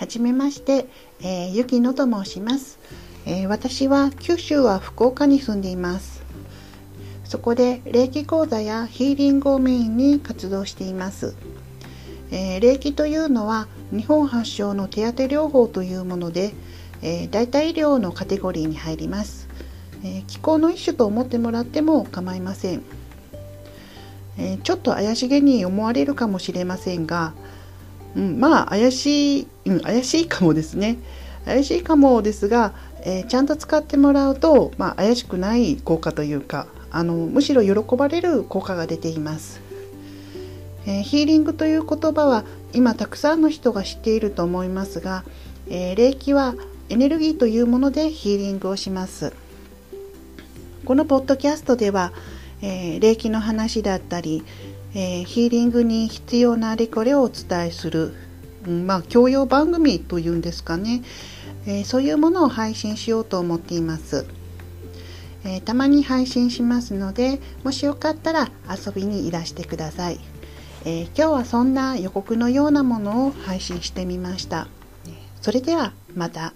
はじめまして、えー、ゆきのと申します、えー、私は九州は福岡に住んでいます。そこで霊気講座やヒーリングをメインに活動しています、えー、霊気というのは日本発祥の手当療法というもので、えー、代替医療のカテゴリーに入ります、え気候の一種と思ってもらっても構いません、えちょっと怪しげに思われるかもしれませんがうん、まあ怪しい、うん、怪しいかもですね。怪しいかもですが、えー、ちゃんと使ってもらうと、まあ、怪しくない効果というかあのむしろ喜ばれる効果が出ています、えー、ヒーリングという言葉は今たくさんの人が知っていると思いますが、えー、霊気はエネルギーというものでヒーリングをします。このポッドキャストでは、えー、霊気の話だったり、えー、ヒーリングに必要なあれこれをお伝えする、うん、まあ教養番組というんですかね、えー、そういうものを配信しようと思っています、えー、たまに配信しますのでもしよかったら遊びにいらしてください、え今日はそんな予告のようなものを配信してみました。それではまた。